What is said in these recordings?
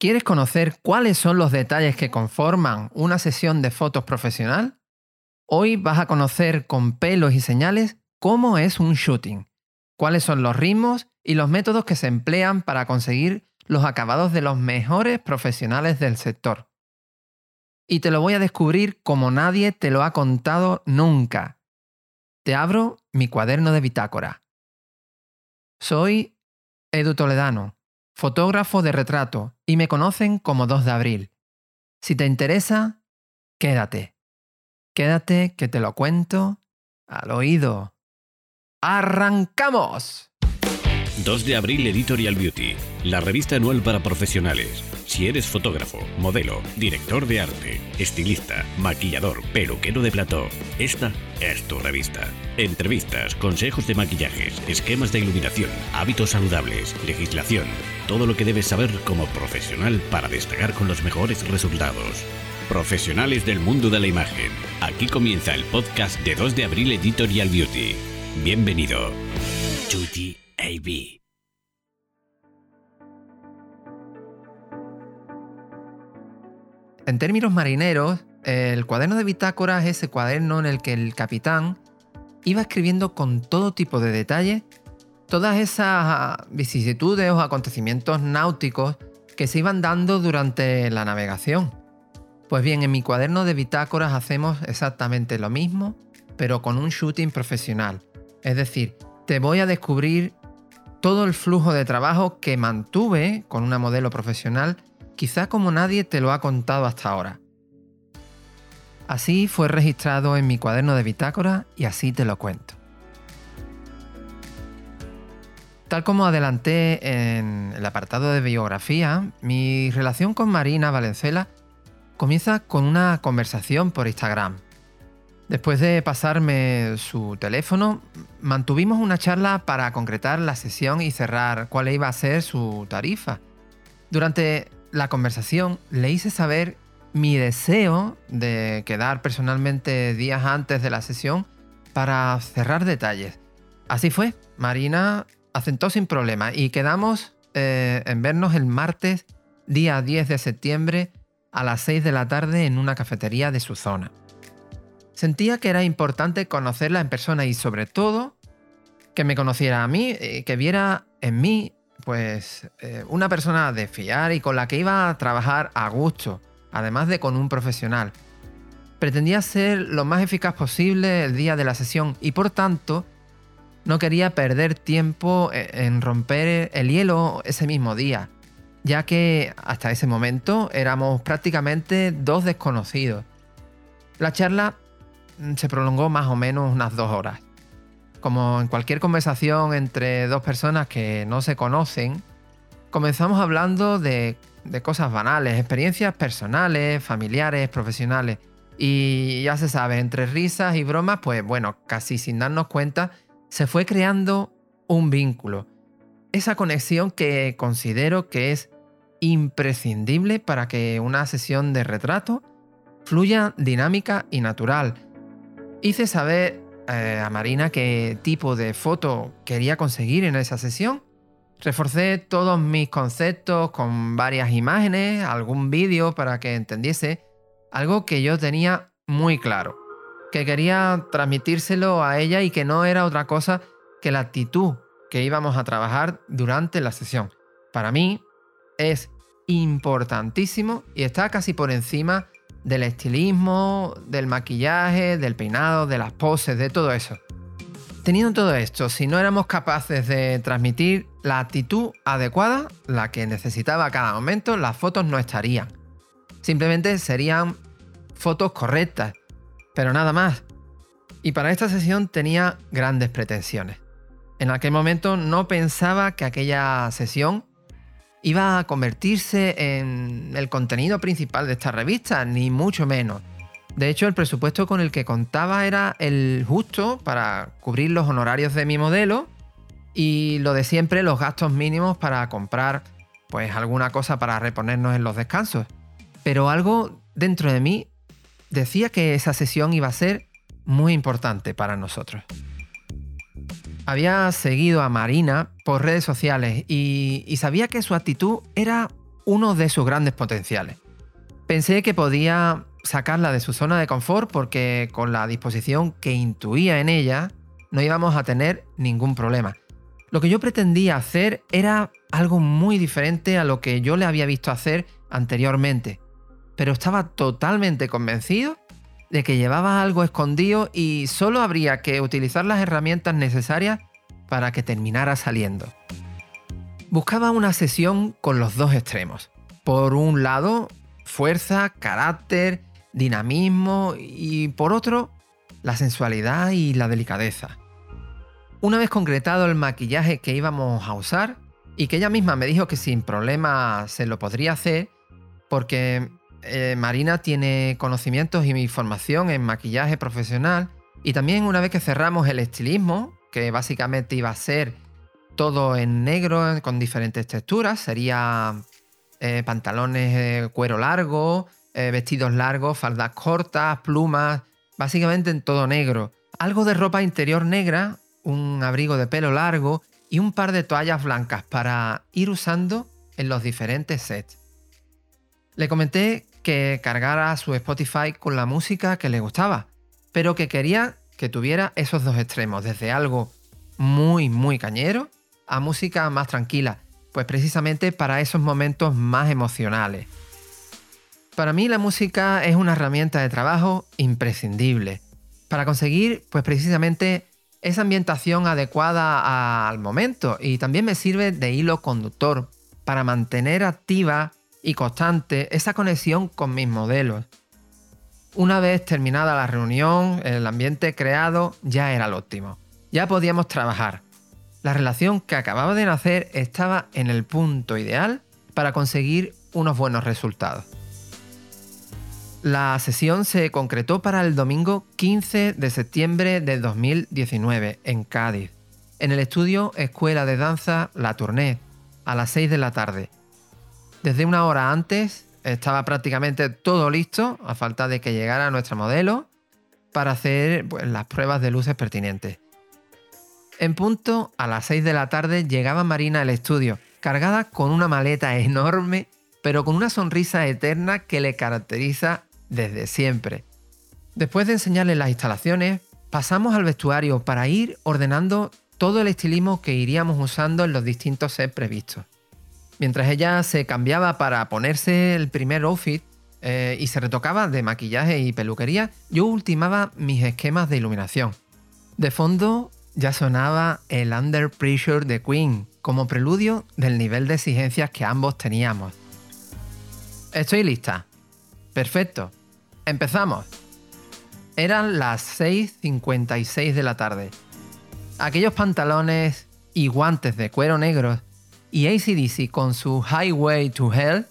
¿Quieres conocer cuáles son los detalles que conforman una sesión de fotos profesional? Hoy vas a conocer con pelos y señales cómo es un shooting, cuáles son los ritmos y los métodos que se emplean para conseguir los acabados de los mejores profesionales del sector. Y te lo voy a descubrir como nadie te lo ha contado nunca. Te abro mi cuaderno de bitácora. Soy Edu Toledano fotógrafo de retrato, y me conocen como 2 de abril. Si te interesa, quédate. Quédate que te lo cuento al oído. ¡Arrancamos! 2 de abril Editorial Beauty, la revista anual para profesionales. Si eres fotógrafo, modelo, director de arte, estilista, maquillador, peluquero de plató, esta es tu revista. Entrevistas, consejos de maquillajes, esquemas de iluminación, hábitos saludables, legislación, todo lo que debes saber como profesional para destacar con los mejores resultados. Profesionales del mundo de la imagen. Aquí comienza el podcast de 2 de abril Editorial Beauty. Bienvenido. Judy AB. En términos marineros, el cuaderno de bitácora es ese cuaderno en el que el capitán iba escribiendo con todo tipo de detalles todas esas vicisitudes o acontecimientos náuticos que se iban dando durante la navegación. Pues bien, en mi cuaderno de bitácoras hacemos exactamente lo mismo, pero con un shooting profesional. Es decir, te voy a descubrir todo el flujo de trabajo que mantuve con una modelo profesional quizá como nadie te lo ha contado hasta ahora. Así fue registrado en mi cuaderno de bitácora y así te lo cuento. Tal como adelanté en el apartado de biografía, mi relación con Marina Valencela comienza con una conversación por Instagram. Después de pasarme su teléfono, mantuvimos una charla para concretar la sesión y cerrar cuál iba a ser su tarifa. Durante la conversación le hice saber mi deseo de quedar personalmente días antes de la sesión para cerrar detalles. Así fue, Marina asentó sin problema y quedamos eh, en vernos el martes, día 10 de septiembre, a las 6 de la tarde en una cafetería de su zona. Sentía que era importante conocerla en persona y sobre todo que me conociera a mí, y que viera en mí pues eh, una persona de fiar y con la que iba a trabajar a gusto, además de con un profesional. Pretendía ser lo más eficaz posible el día de la sesión y por tanto no quería perder tiempo e, en romper el hielo ese mismo día, ya que hasta ese momento éramos prácticamente dos desconocidos. La charla se prolongó más o menos unas dos horas como en cualquier conversación entre dos personas que no se conocen, comenzamos hablando de, cosas banales, experiencias personales, familiares, profesionales. Y ya se sabe, entre risas y bromas, pues bueno, casi sin darnos cuenta, se fue creando un vínculo. Esa conexión que considero que es imprescindible para que una sesión de retrato fluya dinámica y natural. Hice saber eh, a Marina qué tipo de foto quería conseguir en esa sesión. Reforcé todos mis conceptos con varias imágenes, algún vídeo para que entendiese algo que yo tenía muy claro, que quería transmitírselo a ella y que no era otra cosa que la actitud que íbamos a trabajar durante la sesión. Para mí es importantísimo y está casi por encima del estilismo, del maquillaje, del peinado, de las poses, de todo eso. Teniendo todo esto, si no éramos capaces de transmitir la actitud adecuada, la que necesitaba cada momento, las fotos no estarían. Simplemente serían fotos correctas, pero nada más. Y para esta sesión tenía grandes pretensiones. En aquel momento no pensaba que aquella sesión iba a convertirse en el contenido principal de esta revista, ni mucho menos. De hecho, el presupuesto con el que contaba era el justo para cubrir los honorarios de mi modelo y lo de siempre, los gastos mínimos para comprar pues alguna cosa para reponernos en los descansos. Pero algo dentro de mí decía que esa sesión iba a ser muy importante para nosotros. Había seguido a Marina por redes sociales y, sabía que su actitud era uno de sus grandes potenciales. Pensé que podía sacarla de su zona de confort porque con la disposición que intuía en ella no íbamos a tener ningún problema. Lo que yo pretendía hacer era algo muy diferente a lo que yo le había visto hacer anteriormente, pero estaba totalmente convencido de que llevaba algo escondido y solo habría que utilizar las herramientas necesarias para que terminara saliendo. Buscaba una sesión con los dos extremos. Por un lado, fuerza, carácter, dinamismo y por otro, la sensualidad y la delicadeza. Una vez concretado el maquillaje que íbamos a usar y que ella misma me dijo que sin problema se lo podría hacer porque eh, Marina tiene conocimientos y formación en maquillaje profesional y también una vez que cerramos el estilismo, que básicamente iba a ser todo en negro con diferentes texturas, sería eh, pantalones de cuero largo, eh, vestidos largos, faldas cortas, plumas, básicamente en todo negro. Algo de ropa interior negra, un abrigo de pelo largo y un par de toallas blancas para ir usando en los diferentes sets. Le comenté que cargara su Spotify con la música que le gustaba, pero que quería que tuviera esos dos extremos, desde algo muy, muy cañero a música más tranquila, pues precisamente para esos momentos más emocionales. Para mí la música es una herramienta de trabajo imprescindible para conseguir pues precisamente esa ambientación adecuada al momento y también me sirve de hilo conductor para mantener activa y constante esa conexión con mis modelos. Una vez terminada la reunión, el ambiente creado ya era el óptimo. Ya podíamos trabajar. La relación que acababa de nacer estaba en el punto ideal para conseguir unos buenos resultados. La sesión se concretó para el domingo 15 de septiembre de 2019 en Cádiz, en el estudio Escuela de Danza La Tournée, a las 6 de la tarde. Desde una hora antes estaba prácticamente todo listo, a falta de que llegara nuestra modelo, para hacer pues, las pruebas de luces pertinentes. En punto, a las 6 de la tarde llegaba Marina al estudio, cargada con una maleta enorme, pero con una sonrisa eterna que le caracteriza desde siempre. Después de enseñarle las instalaciones, pasamos al vestuario para ir ordenando todo el estilismo que iríamos usando en los distintos sets previstos. Mientras ella se cambiaba para ponerse el primer outfit eh, y se retocaba de maquillaje y peluquería, yo ultimaba mis esquemas de iluminación. De fondo ya sonaba el Under Pressure de Queen, como preludio del nivel de exigencias que ambos teníamos. Estoy lista. Perfecto. Empezamos. Eran las 6.56 de la tarde. Aquellos pantalones y guantes de cuero negros y ACDC con su Highway to Hell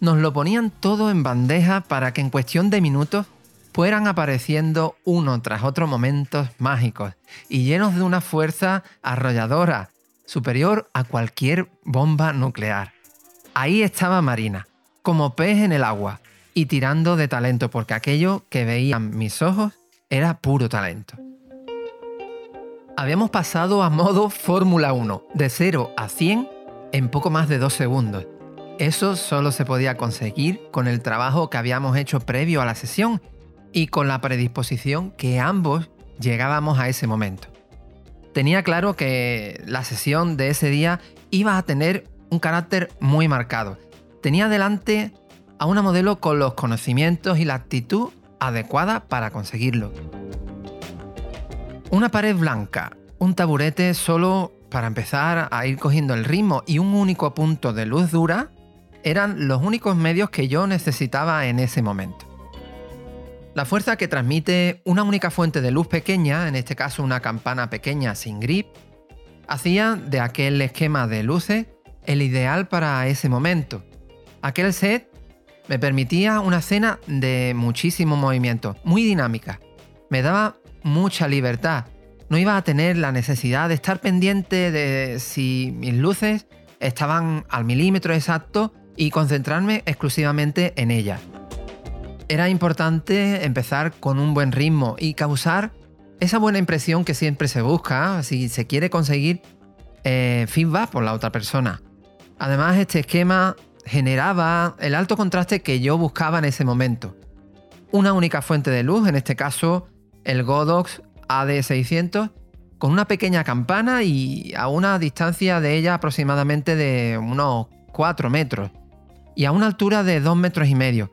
nos lo ponían todo en bandeja para que en cuestión de minutos fueran apareciendo uno tras otro momentos mágicos y llenos de una fuerza arrolladora, superior a cualquier bomba nuclear. Ahí estaba Marina, como pez en el agua, y tirando de talento, porque aquello que veían mis ojos era puro talento. Habíamos pasado a modo Fórmula 1, de 0 a 100 en poco más de dos segundos. Eso solo se podía conseguir con el trabajo que habíamos hecho previo a la sesión y con la predisposición que ambos llegábamos a ese momento. Tenía claro que la sesión de ese día iba a tener un carácter muy marcado. Tenía delante a una modelo con los conocimientos y la actitud adecuada para conseguirlo. Una pared blanca, un taburete solo para empezar a ir cogiendo el ritmo y un único punto de luz dura eran los únicos medios que yo necesitaba en ese momento. La fuerza que transmite una única fuente de luz pequeña, en este caso una campana pequeña sin grip, hacía de aquel esquema de luces el ideal para ese momento. Aquel set me permitía una escena de muchísimo movimiento, muy dinámica. Me daba mucha libertad no iba a tener la necesidad de estar pendiente de si mis luces estaban al milímetro exacto y concentrarme exclusivamente en ellas. Era importante empezar con un buen ritmo y causar esa buena impresión que siempre se busca si se quiere conseguir eh, feedback por la otra persona. Además, este esquema generaba el alto contraste que yo buscaba en ese momento. Una única fuente de luz, en este caso el Godox AD600, con una pequeña campana y a una distancia de ella aproximadamente de unos 4 metros y a una altura de 2 metros y medio.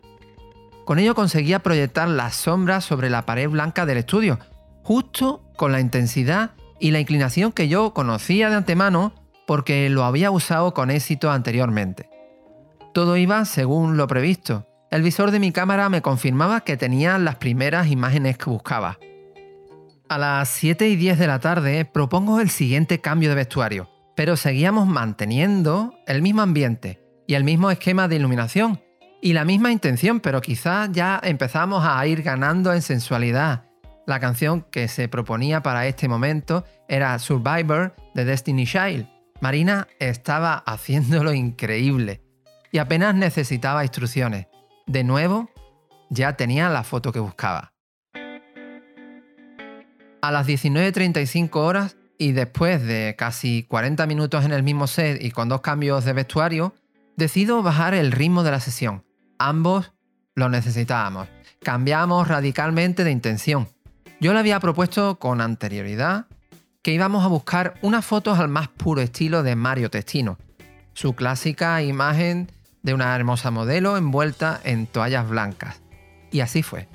Con ello conseguía proyectar las sombras sobre la pared blanca del estudio, justo con la intensidad y la inclinación que yo conocía de antemano porque lo había usado con éxito anteriormente. Todo iba según lo previsto. El visor de mi cámara me confirmaba que tenía las primeras imágenes que buscaba. A las 7 y 10 de la tarde propongo el siguiente cambio de vestuario, pero seguíamos manteniendo el mismo ambiente y el mismo esquema de iluminación y la misma intención, pero quizás ya empezamos a ir ganando en sensualidad. La canción que se proponía para este momento era Survivor de Destiny Child. Marina estaba haciéndolo increíble y apenas necesitaba instrucciones. De nuevo, ya tenía la foto que buscaba. A las 19.35 horas y después de casi 40 minutos en el mismo set y con dos cambios de vestuario, decido bajar el ritmo de la sesión. Ambos lo necesitábamos. Cambiamos radicalmente de intención. Yo le había propuesto con anterioridad que íbamos a buscar unas fotos al más puro estilo de Mario Testino, su clásica imagen de una hermosa modelo envuelta en toallas blancas. Y así fue.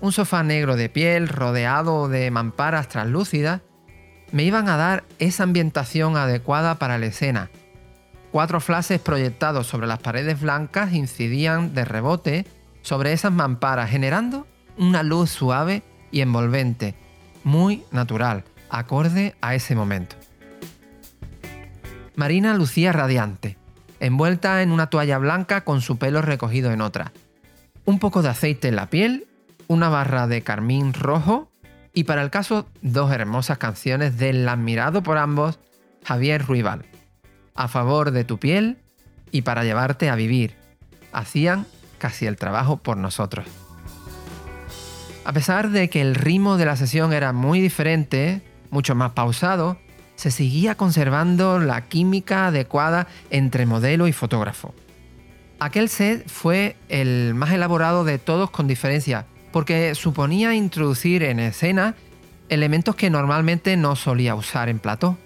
Un sofá negro de piel rodeado de mamparas translúcidas me iban a dar esa ambientación adecuada para la escena. Cuatro flashes proyectados sobre las paredes blancas incidían de rebote sobre esas mamparas, generando una luz suave y envolvente, muy natural, acorde a ese momento. Marina lucía radiante, envuelta en una toalla blanca con su pelo recogido en otra. Un poco de aceite en la piel una barra de carmín rojo y para el caso dos hermosas canciones del admirado por ambos Javier Ruibal. A favor de tu piel y para llevarte a vivir. Hacían casi el trabajo por nosotros. A pesar de que el ritmo de la sesión era muy diferente, mucho más pausado, se seguía conservando la química adecuada entre modelo y fotógrafo. Aquel set fue el más elaborado de todos con diferencia, porque suponía introducir en escena elementos que normalmente no solía usar en plató.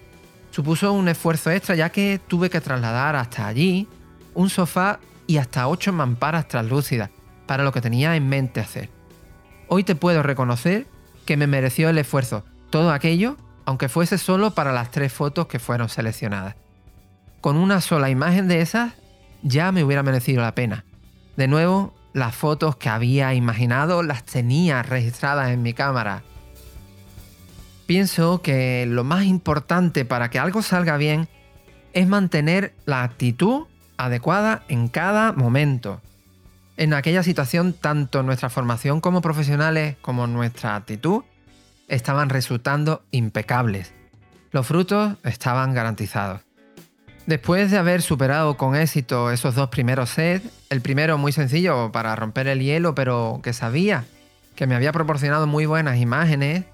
Supuso un esfuerzo extra ya que tuve que trasladar hasta allí un sofá y hasta ocho mamparas translúcidas para lo que tenía en mente hacer. Hoy te puedo reconocer que me mereció el esfuerzo, todo aquello, aunque fuese solo para las tres fotos que fueron seleccionadas. Con una sola imagen de esas ya me hubiera merecido la pena. De nuevo, las fotos que había imaginado las tenía registradas en mi cámara. Pienso que lo más importante para que algo salga bien es mantener la actitud adecuada en cada momento. En aquella situación, tanto nuestra formación como profesionales como nuestra actitud estaban resultando impecables. Los frutos estaban garantizados. Después de haber superado con éxito esos dos primeros sets, el primero muy sencillo para romper el hielo, pero que sabía que me había proporcionado muy buenas imágenes,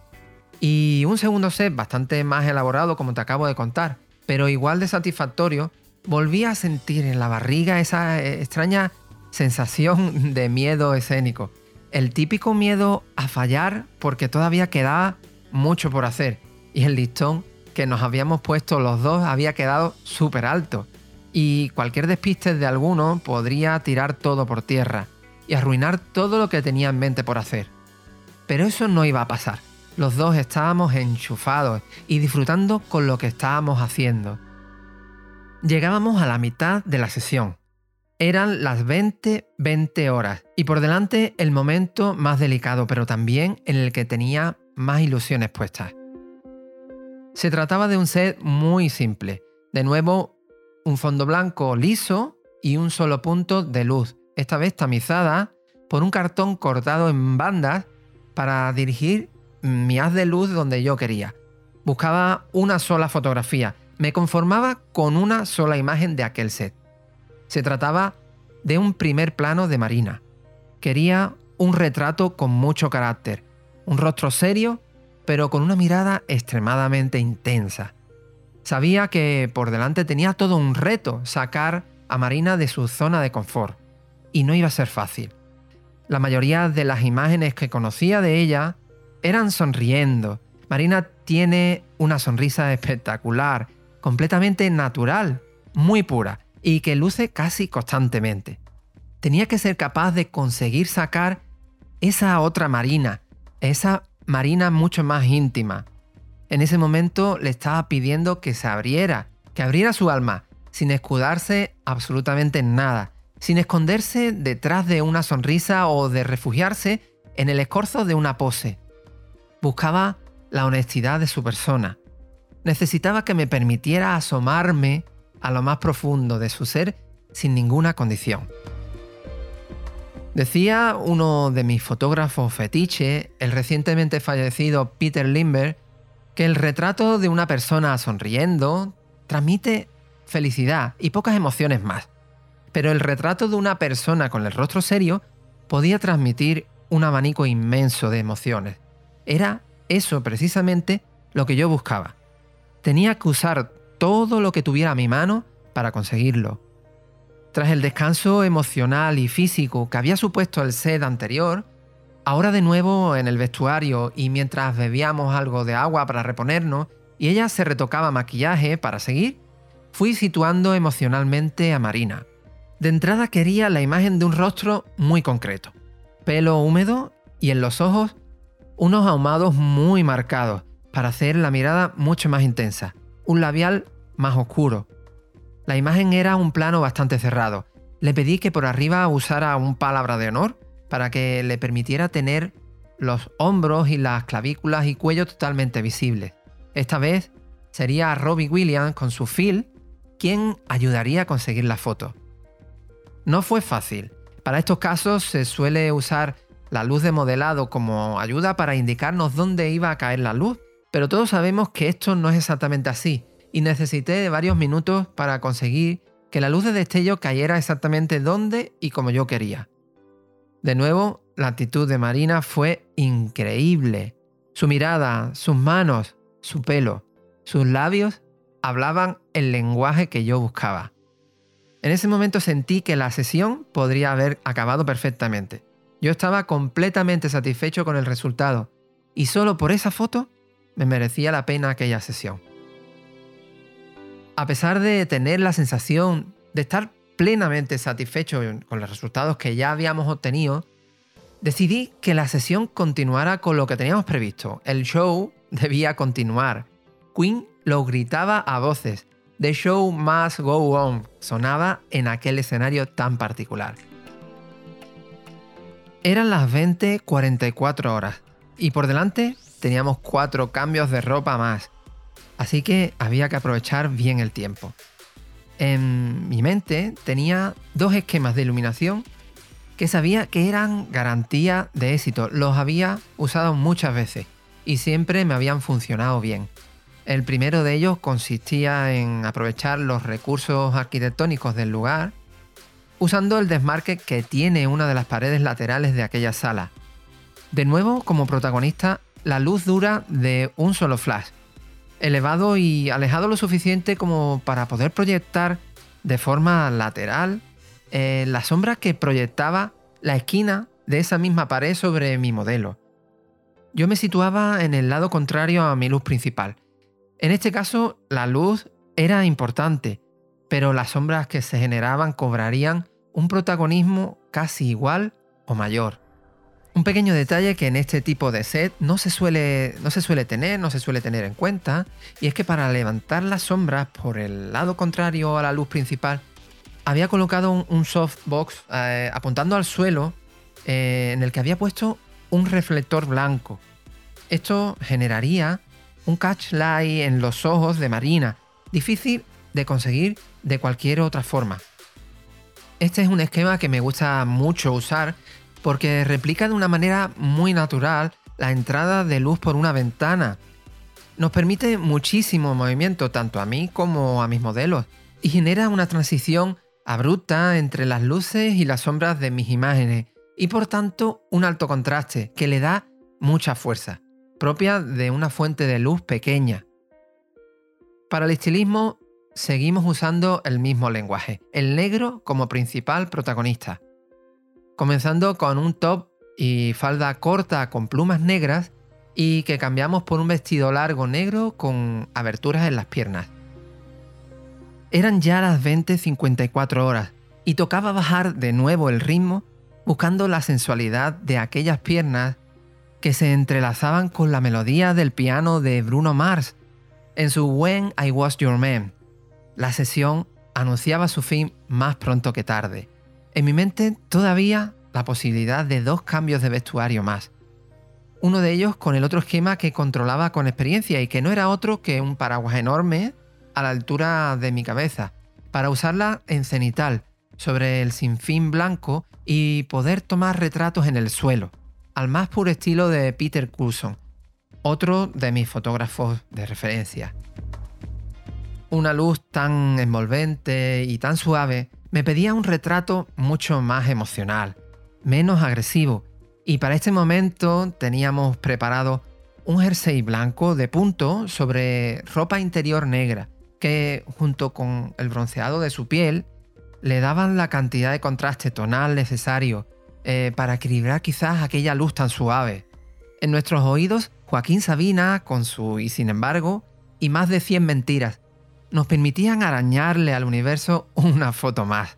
y un segundo set bastante más elaborado, como te acabo de contar, pero igual de satisfactorio, volví a sentir en la barriga esa eh, extraña sensación de miedo escénico. El típico miedo a fallar porque todavía quedaba mucho por hacer y el listón que nos habíamos puesto los dos había quedado súper alto y cualquier despiste de alguno podría tirar todo por tierra y arruinar todo lo que tenía en mente por hacer. Pero eso no iba a pasar. Los dos estábamos enchufados y disfrutando con lo que estábamos haciendo. Llegábamos a la mitad de la sesión. Eran las 20-20 horas y por delante el momento más delicado, pero también en el que tenía más ilusiones puestas. Se trataba de un set muy simple. De nuevo, un fondo blanco liso y un solo punto de luz, esta vez tamizada por un cartón cortado en bandas para dirigir mi haz de luz donde yo quería. Buscaba una sola fotografía, me conformaba con una sola imagen de aquel set. Se trataba de un primer plano de Marina. Quería un retrato con mucho carácter, un rostro serio pero con una mirada extremadamente intensa. Sabía que por delante tenía todo un reto, sacar a Marina de su zona de confort. Y no iba a ser fácil. La mayoría de las imágenes que conocía de ella eran sonriendo. Marina tiene una sonrisa espectacular, completamente natural, muy pura, y que luce casi constantemente. Tenía que ser capaz de conseguir sacar esa otra Marina, esa Marina mucho más íntima. En ese momento le estaba pidiendo que se abriera, que abriera su alma, sin escudarse absolutamente en nada, sin esconderse detrás de una sonrisa o de refugiarse en el escorzo de una pose. Buscaba la honestidad de su persona. Necesitaba que me permitiera asomarme a lo más profundo de su ser sin ninguna condición. Decía uno de mis fotógrafos fetiche, el recientemente fallecido Peter Limber, que el retrato de una persona sonriendo transmite felicidad y pocas emociones más. Pero el retrato de una persona con el rostro serio podía transmitir un abanico inmenso de emociones. Era eso precisamente lo que yo buscaba. Tenía que usar todo lo que tuviera a mi mano para conseguirlo. Tras el descanso emocional y físico que había supuesto el set anterior, ahora de nuevo en el vestuario y mientras bebíamos algo de agua para reponernos y ella se retocaba maquillaje para seguir, fui situando emocionalmente a Marina. De entrada quería la imagen de un rostro muy concreto, pelo húmedo y en los ojos unos ahumados muy marcados para hacer la mirada mucho más intensa, un labial más oscuro, la imagen era un plano bastante cerrado. Le pedí que por arriba usara un palabra de honor para que le permitiera tener los hombros y las clavículas y cuello totalmente visibles. Esta vez sería Robbie Williams con su Phil quien ayudaría a conseguir la foto. No fue fácil. Para estos casos se suele usar la luz de modelado como ayuda para indicarnos dónde iba a caer la luz, pero todos sabemos que esto no es exactamente así y necesité varios minutos para conseguir que la luz de destello cayera exactamente donde y como yo quería. De nuevo, la actitud de Marina fue increíble. Su mirada, sus manos, su pelo, sus labios hablaban el lenguaje que yo buscaba. En ese momento sentí que la sesión podría haber acabado perfectamente. Yo estaba completamente satisfecho con el resultado y solo por esa foto me merecía la pena aquella sesión a pesar de tener la sensación de estar plenamente satisfecho con los resultados que ya habíamos obtenido, decidí que la sesión continuara con lo que teníamos previsto. El show debía continuar. Queen lo gritaba a voces. The show must go on. Sonaba en aquel escenario tan particular. Eran las 20:44 horas y por delante teníamos cuatro cambios de ropa más Así que había que aprovechar bien el tiempo. En mi mente tenía dos esquemas de iluminación que sabía que eran garantía de éxito. Los había usado muchas veces y siempre me habían funcionado bien. El primero de ellos consistía en aprovechar los recursos arquitectónicos del lugar usando el desmarque que tiene una de las paredes laterales de aquella sala. De nuevo, como protagonista, la luz dura de un solo flash, elevado y alejado lo suficiente como para poder proyectar de forma lateral eh, la sombra que proyectaba la esquina de esa misma pared sobre mi modelo. Yo me situaba en el lado contrario a mi luz principal. En este caso, la luz era importante, pero las sombras que se generaban cobrarían un protagonismo casi igual o mayor. Un pequeño detalle que en este tipo de set no se, suele, no se suele tener, no se suele tener en cuenta, y es que para levantar las sombras por el lado contrario a la luz principal, había colocado un, softbox eh, apuntando al suelo eh, en el que había puesto un reflector blanco. Esto generaría un catch light en los ojos de Marina, difícil de conseguir de cualquier otra forma. Este es un esquema que me gusta mucho usar porque replica de una manera muy natural la entrada de luz por una ventana. Nos permite muchísimo movimiento tanto a mí como a mis modelos y genera una transición abrupta entre las luces y las sombras de mis imágenes y por tanto un alto contraste que le da mucha fuerza, propia de una fuente de luz pequeña. Para el estilismo seguimos usando el mismo lenguaje, el negro como principal protagonista. Comenzando con un top y falda corta con plumas negras y que cambiamos por un vestido largo negro con aberturas en las piernas. Eran ya las 20.54 horas y tocaba bajar de nuevo el ritmo buscando la sensualidad de aquellas piernas que se entrelazaban con la melodía del piano de Bruno Mars en su When I Was Your Man. La sesión anunciaba su fin más pronto que tarde. En mi mente todavía la posibilidad de dos cambios de vestuario más. Uno de ellos con el otro esquema que controlaba con experiencia y que no era otro que un paraguas enorme a la altura de mi cabeza, para usarla en cenital, sobre el sinfín blanco y poder tomar retratos en el suelo, al más puro estilo de Peter Coulson, otro de mis fotógrafos de referencia. Una luz tan envolvente y tan suave me pedía un retrato mucho más emocional, menos agresivo, y para este momento teníamos preparado un jersey blanco de punto sobre ropa interior negra, que junto con el bronceado de su piel le daban la cantidad de contraste tonal necesario eh, para equilibrar quizás aquella luz tan suave. En nuestros oídos, Joaquín Sabina, con su y sin embargo, y más de 100 mentiras, nos permitían arañarle al universo una foto más.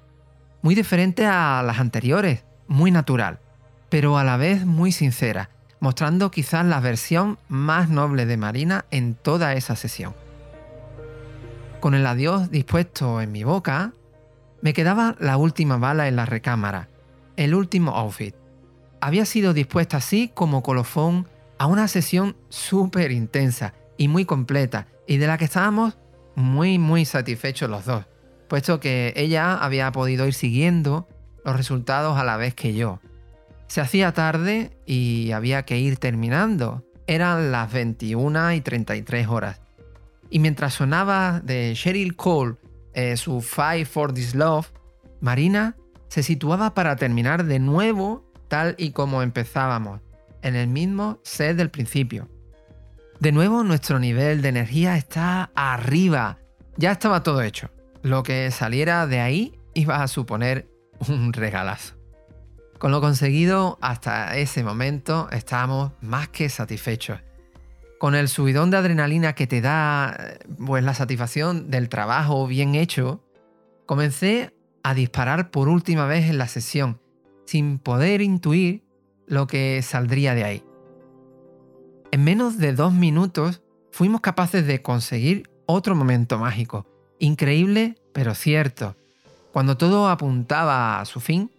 Muy diferente a las anteriores, muy natural, pero a la vez muy sincera, mostrando quizás la versión más noble de Marina en toda esa sesión. Con el adiós dispuesto en mi boca, me quedaba la última bala en la recámara, el último outfit. Había sido dispuesta así como colofón a una sesión súper intensa y muy completa y de la que estábamos muy muy satisfechos los dos, puesto que ella había podido ir siguiendo los resultados a la vez que yo. Se hacía tarde y había que ir terminando. Eran las 21 y 33 horas. Y mientras sonaba de Cheryl Cole eh, su Fight for This Love, Marina se situaba para terminar de nuevo tal y como empezábamos, en el mismo set del principio. De nuevo nuestro nivel de energía está arriba. Ya estaba todo hecho. Lo que saliera de ahí iba a suponer un regalazo. Con lo conseguido hasta ese momento estamos más que satisfechos. Con el subidón de adrenalina que te da pues, la satisfacción del trabajo bien hecho, comencé a disparar por última vez en la sesión, sin poder intuir lo que saldría de ahí. En menos de dos minutos fuimos capaces de conseguir otro momento mágico, increíble pero cierto. Cuando todo apuntaba a su fin,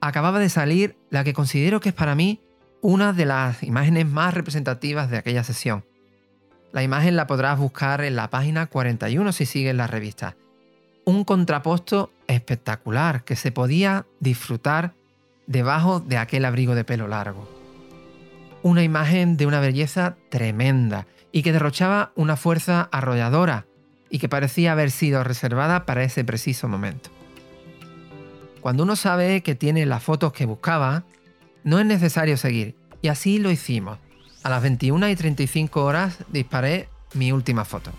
acababa de salir la que considero que es para mí una de las imágenes más representativas de aquella sesión. La imagen la podrás buscar en la página 41 si sigues la revista. Un contraposto espectacular que se podía disfrutar debajo de aquel abrigo de pelo largo. Una imagen de una belleza tremenda y que derrochaba una fuerza arrolladora y que parecía haber sido reservada para ese preciso momento. Cuando uno sabe que tiene las fotos que buscaba, no es necesario seguir, y así lo hicimos. A las 21 y 35 horas disparé mi última foto.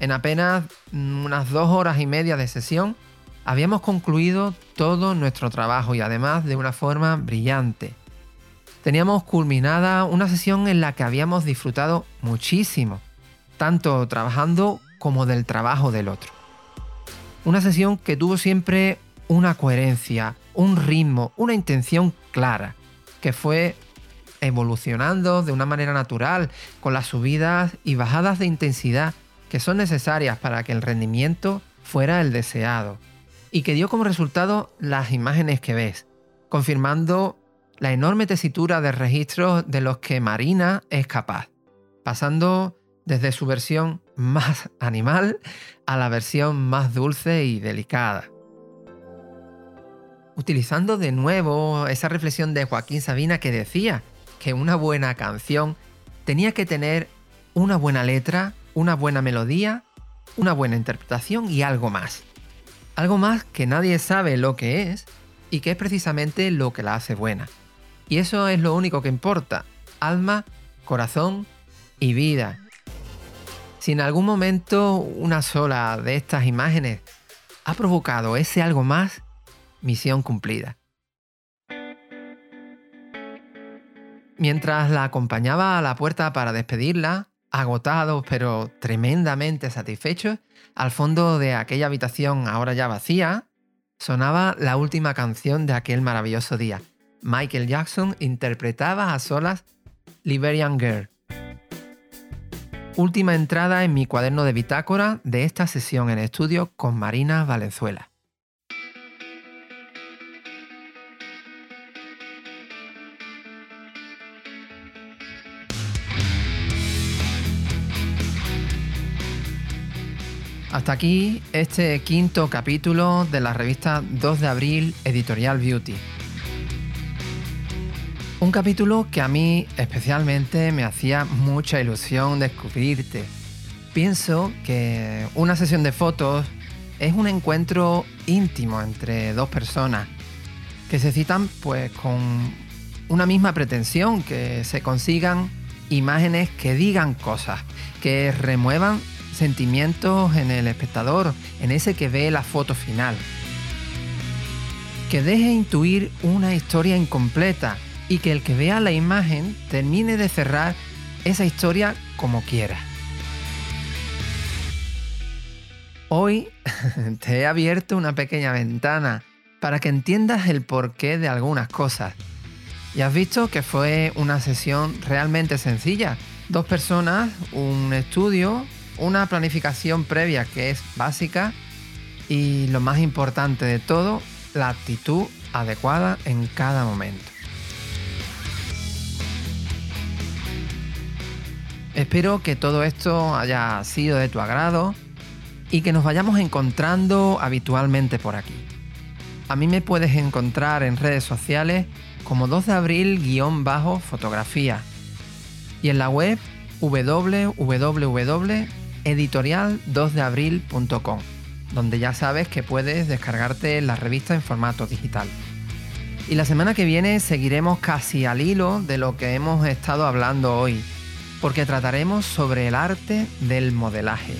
En apenas unas dos horas y media de sesión, habíamos concluido todo nuestro trabajo y además de una forma brillante. Teníamos culminada una sesión en la que habíamos disfrutado muchísimo, tanto trabajando como del trabajo del otro. Una sesión que tuvo siempre una coherencia, un ritmo, una intención clara, que fue evolucionando de una manera natural, con las subidas y bajadas de intensidad que son necesarias para que el rendimiento fuera el deseado, y que dio como resultado las imágenes que ves, confirmando la enorme tesitura de registros de los que Marina es capaz, pasando desde su versión más animal a la versión más dulce y delicada utilizando de nuevo esa reflexión de Joaquín Sabina que decía que una buena canción tenía que tener una buena letra, una buena melodía, una buena interpretación y algo más. Algo más que nadie sabe lo que es y que es precisamente lo que la hace buena. Y eso es lo único que importa. Alma, corazón y vida. Si en algún momento una sola de estas imágenes ha provocado ese algo más, misión cumplida. Mientras la acompañaba a la puerta para despedirla, agotados pero tremendamente satisfechos, al fondo de aquella habitación ahora ya vacía, sonaba la última canción de aquel maravilloso día. Michael Jackson interpretaba a solas Liberian Girl. Última entrada en mi cuaderno de bitácora de esta sesión en estudio con Marina Valenzuela. Hasta aquí este quinto capítulo de la revista 2 de abril Editorial Beauty. Un capítulo que a mí especialmente me hacía mucha ilusión descubrirte. Pienso que una sesión de fotos es un encuentro íntimo entre dos personas que se citan pues con una misma pretensión, que se consigan imágenes que digan cosas, que remuevan sentimientos en el espectador, en ese que ve la foto final. Que deje intuir una historia incompleta y que el que vea la imagen termine de cerrar esa historia como quiera. Hoy te he abierto una pequeña ventana para que entiendas el porqué de algunas cosas. Y has visto que fue una sesión realmente sencilla. Dos personas, un estudio, una planificación previa que es básica y lo más importante de todo, la actitud adecuada en cada momento. Espero que todo esto haya sido de tu agrado y que nos vayamos encontrando habitualmente por aquí. A mí me puedes encontrar en redes sociales como 2 de abril-fotografía y en la web www editorial2deabril.com, donde ya sabes que puedes descargarte la revista en formato digital. Y la semana que viene seguiremos casi al hilo de lo que hemos estado hablando hoy, porque trataremos sobre el arte del modelaje.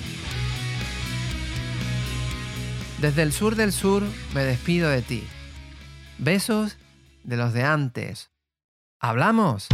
Desde el sur del sur me despido de ti. Besos de los de antes. ¡Hablamos!